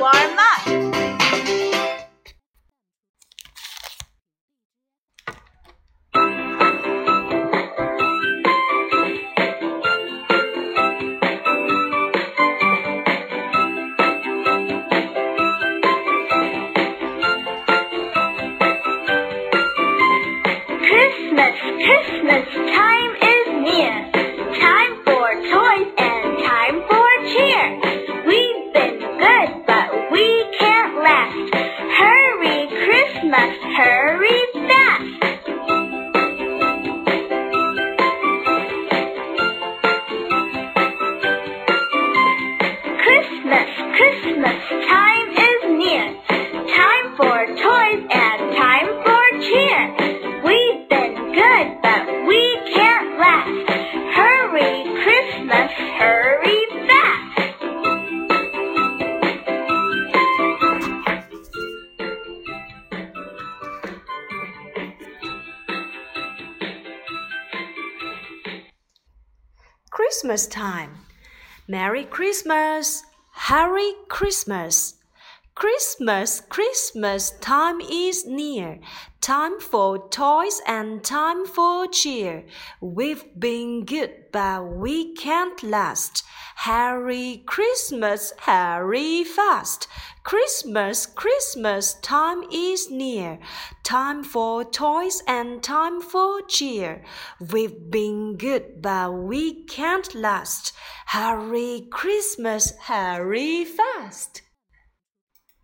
warm up. Christmas time. Merry Christmas. Harry Christmas. Christmas, Christmas time is near. Time for toys and time for cheer. We've been good, but we can't last. Harry Christmas, hurry fast. Christmas, Christmas time is near. Time for toys and time for cheer. We've been good, but we can't last. Hurry Christmas, hurry fast.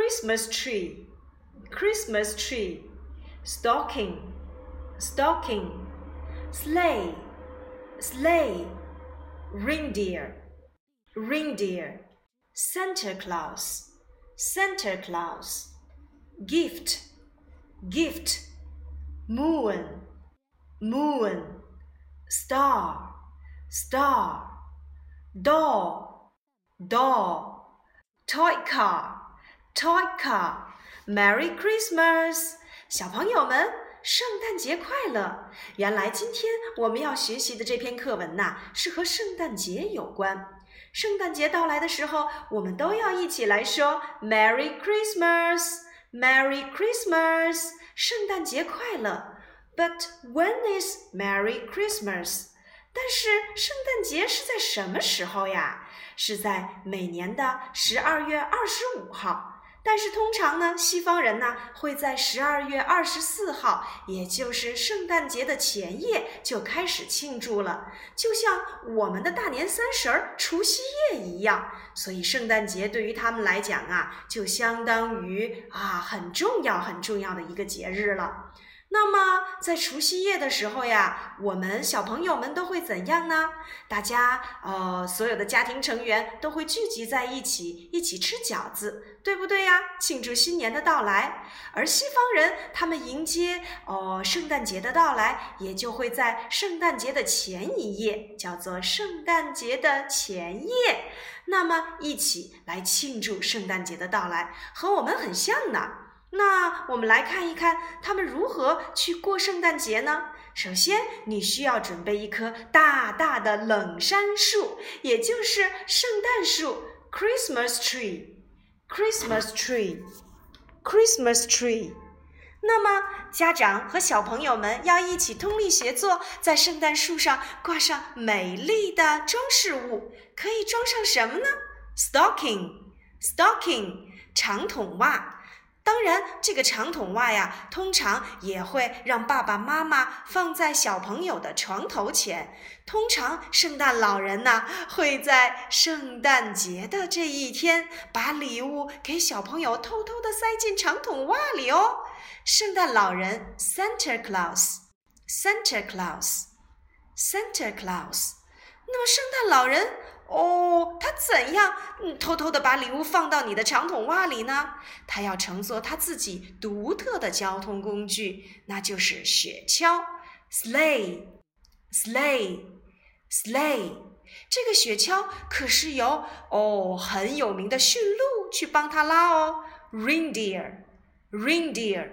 Christmas tree, Christmas tree, stocking, stocking, sleigh, sleigh, reindeer, reindeer, Santa Claus, Santa Claus, gift, gift, moon, moon, star, star, doll doll, toy car, toy car. Merry Christmas，小朋友们，圣诞节快乐！原来今天我们要学习的这篇课文呐，是和圣诞节有关。圣诞节到来的时候，我们都要一起来说 Merry Christmas，Merry Christmas，圣诞节快乐。But when is Merry Christmas？但是圣诞节是在什么时候呀？是在每年的十二月二十五号。但是通常呢，西方人呢会在十二月二十四号，也就是圣诞节的前夜就开始庆祝了，就像我们的大年三十儿、除夕夜一样。所以圣诞节对于他们来讲啊，就相当于啊很重要、很重要的一个节日了。那么在除夕夜的时候呀，我们小朋友们都会怎样呢？大家呃，所有的家庭成员都会聚集在一起，一起吃饺子，对不对呀？庆祝新年的到来。而西方人他们迎接哦圣诞节的到来，也就会在圣诞节的前一夜，叫做圣诞节的前夜，那么一起来庆祝圣诞节的到来，和我们很像呢。那我们来看一看他们如何去过圣诞节呢？首先，你需要准备一棵大大的冷杉树，也就是圣诞树 （Christmas tree），Christmas tree，Christmas tree。那么，家长和小朋友们要一起通力协作，在圣诞树上挂上美丽的装饰物。可以装上什么呢？Stocking，Stocking，长筒袜。当然，这个长筒袜呀，通常也会让爸爸妈妈放在小朋友的床头前。通常，圣诞老人呢会在圣诞节的这一天把礼物给小朋友偷偷的塞进长筒袜里哦。圣诞老人 Santa Claus，Santa Claus，Santa Claus。那么，圣诞老人。哦，他怎样偷偷的把礼物放到你的长筒袜里呢？他要乘坐他自己独特的交通工具，那就是雪橇，sleigh，sleigh，sleigh。这个雪橇可是由哦很有名的驯鹿去帮他拉哦，reindeer，reindeer。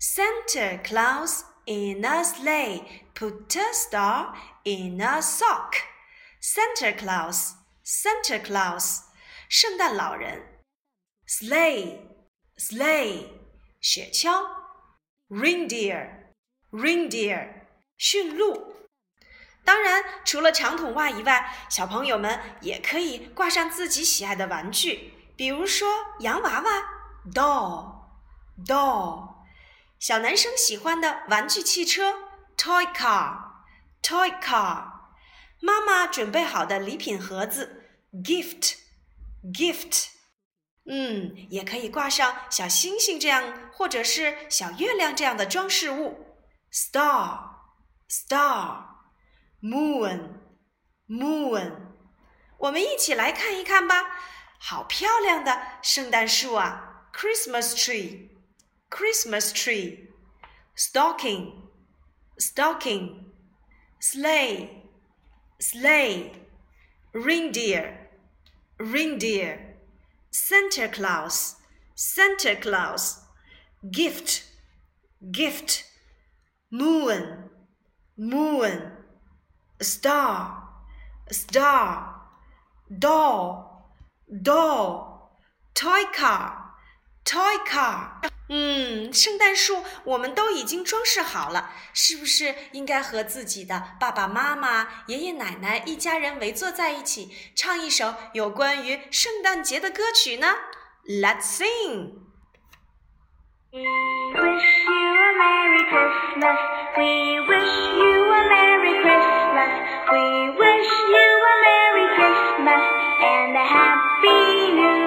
Santa Claus in a sleigh put a star in a sock。Santa Claus, Santa Claus，圣诞老人；sleigh, sleigh，雪橇；reindeer, reindeer，驯鹿。当然，除了长筒袜以外，小朋友们也可以挂上自己喜爱的玩具，比如说洋娃娃 （doll, doll），小男生喜欢的玩具汽车 （toy car, toy car）。 妈妈准备好的礼品盒子，gift，gift，嗯，也可以挂上小星星这样，或者是小月亮这样的装饰物，star，star，moon，moon。我们一起来看一看吧，好漂亮的圣诞树啊，Christmas tree，Christmas tree，stocking，stocking，sleigh。Sleigh, reindeer, reindeer, Santa Claus, Santa Claus, gift, gift, moon, moon, star, star, doll, doll, toy car, toy car. 嗯，圣诞树我们都已经装饰好了，是不是应该和自己的爸爸妈妈、爷爷奶奶一家人围坐在一起，唱一首有关于圣诞节的歌曲呢？Let's sing. We wish you a Merry Christmas. We wish you a Merry Christmas. We wish you a Merry Christmas and a Happy New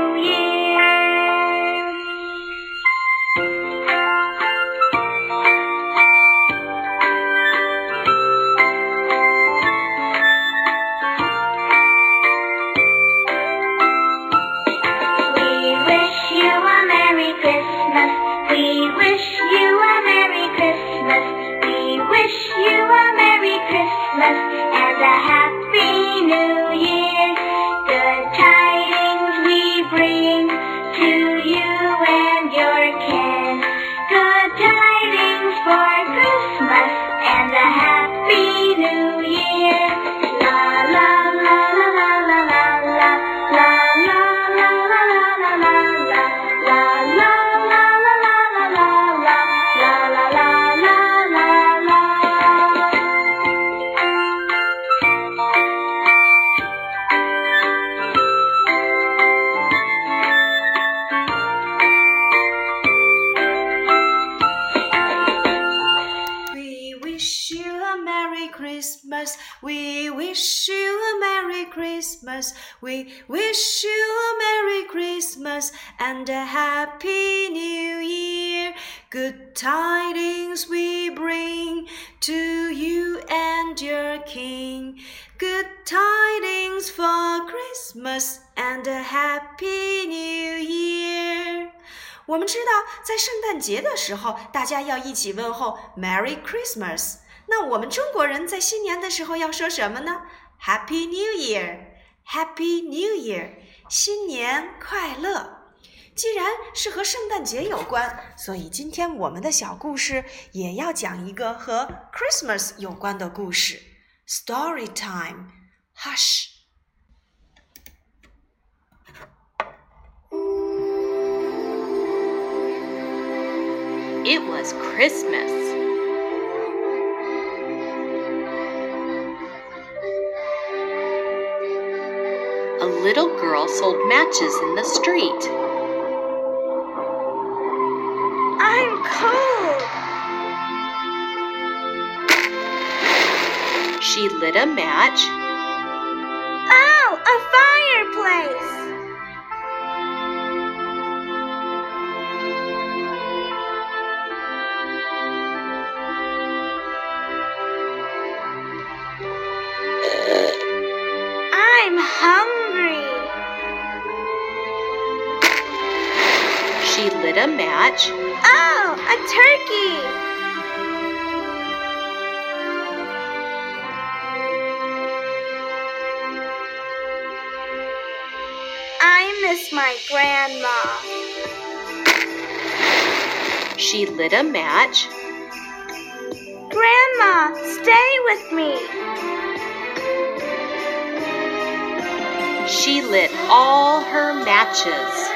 Christmas. We wish you a Merry Christmas and a Happy New Year. Good tidings we bring to you and your King. Good tidings for Christmas and a Happy New Year. 我们知道，在圣诞节的时候，大家要一起问候 “Merry Christmas”。那我们中国人在新年的时候要说什么呢？Happy New Year，Happy New Year，新年快乐。既然是和圣诞节有关，所以今天我们的小故事也要讲一个和 Christmas 有关的故事。Story time，Hush。It was Christmas. a little girl sold matches in the street. I'm cold. She lit a match. Oh, a fireplace. She lit a match. Oh, a turkey. I miss my grandma. She lit a match. Grandma, stay with me. She lit all her matches.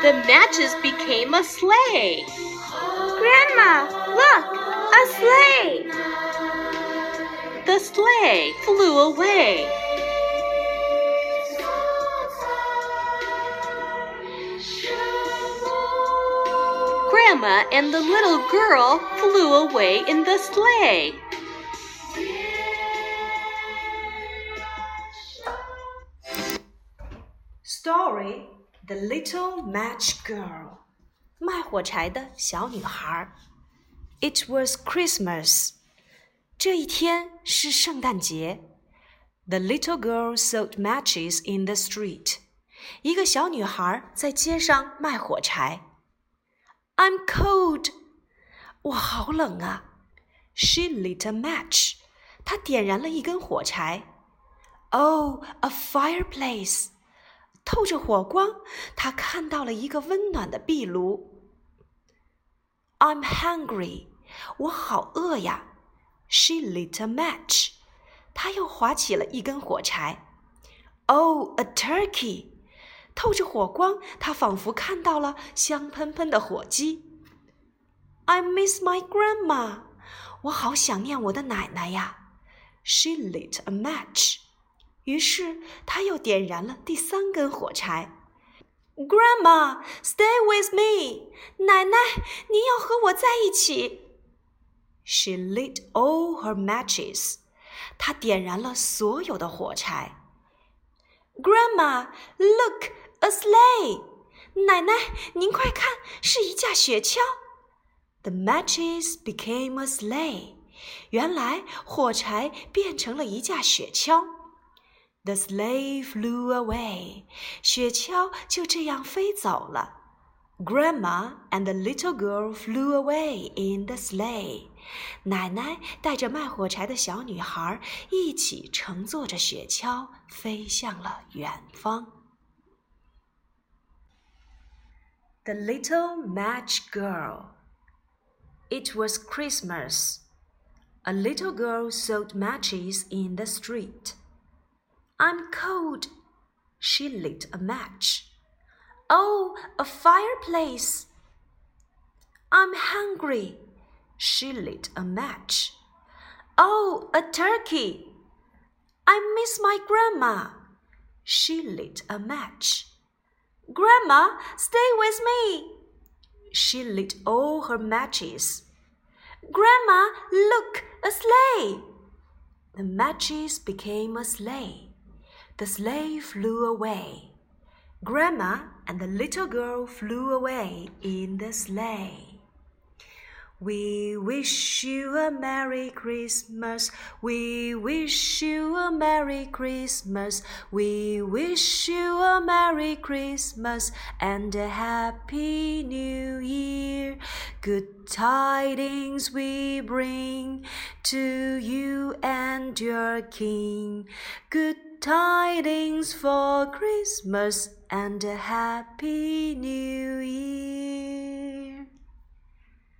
The matches became a sleigh. Grandma, look, a sleigh. The sleigh flew away. Grandma and the little girl flew away in the sleigh. Story The Little Match Girl 卖火柴的小女孩。It was Christmas. 这一天是圣诞节。The little girl sold matches in the street. 一个小女孩在街上卖火柴。I'm cold. 我好冷啊。She lit a match. 她点燃了一根火柴。Oh, a fireplace. 透着火光，她看到了一个温暖的壁炉。I'm hungry. 我好饿呀。She lit a match. 她又划起了一根火柴。Oh, a turkey. 透着火光，她仿佛看到了香喷喷的火鸡。I miss my grandma. 我好想念我的奶奶呀。She lit a match. 于是她又点燃了第三根火柴。Grandma, stay with me. 奶奶，您要和我在一起。She lit all her matches. 她点燃了所有的火柴。Grandma, look, a sleigh. 奶奶，您快看，是一架雪橇。The matches became a sleigh. 原来火柴变成了一架雪橇。 The sleigh flew away. 雪橇就这样飞走了。Grandma and the little girl flew away in the sleigh. 奶奶带着卖火柴的小女孩一起乘坐着雪橇飞向了远方。The Little Match Girl. It was Christmas. A little girl sold matches in the street. I'm cold. She lit a match. Oh, a fireplace. I'm hungry. She lit a match. Oh, a turkey. I miss my grandma. She lit a match. Grandma, stay with me. She lit all her matches. Grandma, look, a sleigh. The matches became a sleigh. The sleigh flew away. Grandma and the little girl flew away in the sleigh. We wish you a Merry Christmas. We wish you a Merry Christmas. We wish you a Merry Christmas and a Happy New Year. Good tidings we bring to you and your King. Good tidings for Christmas and a Happy New Year.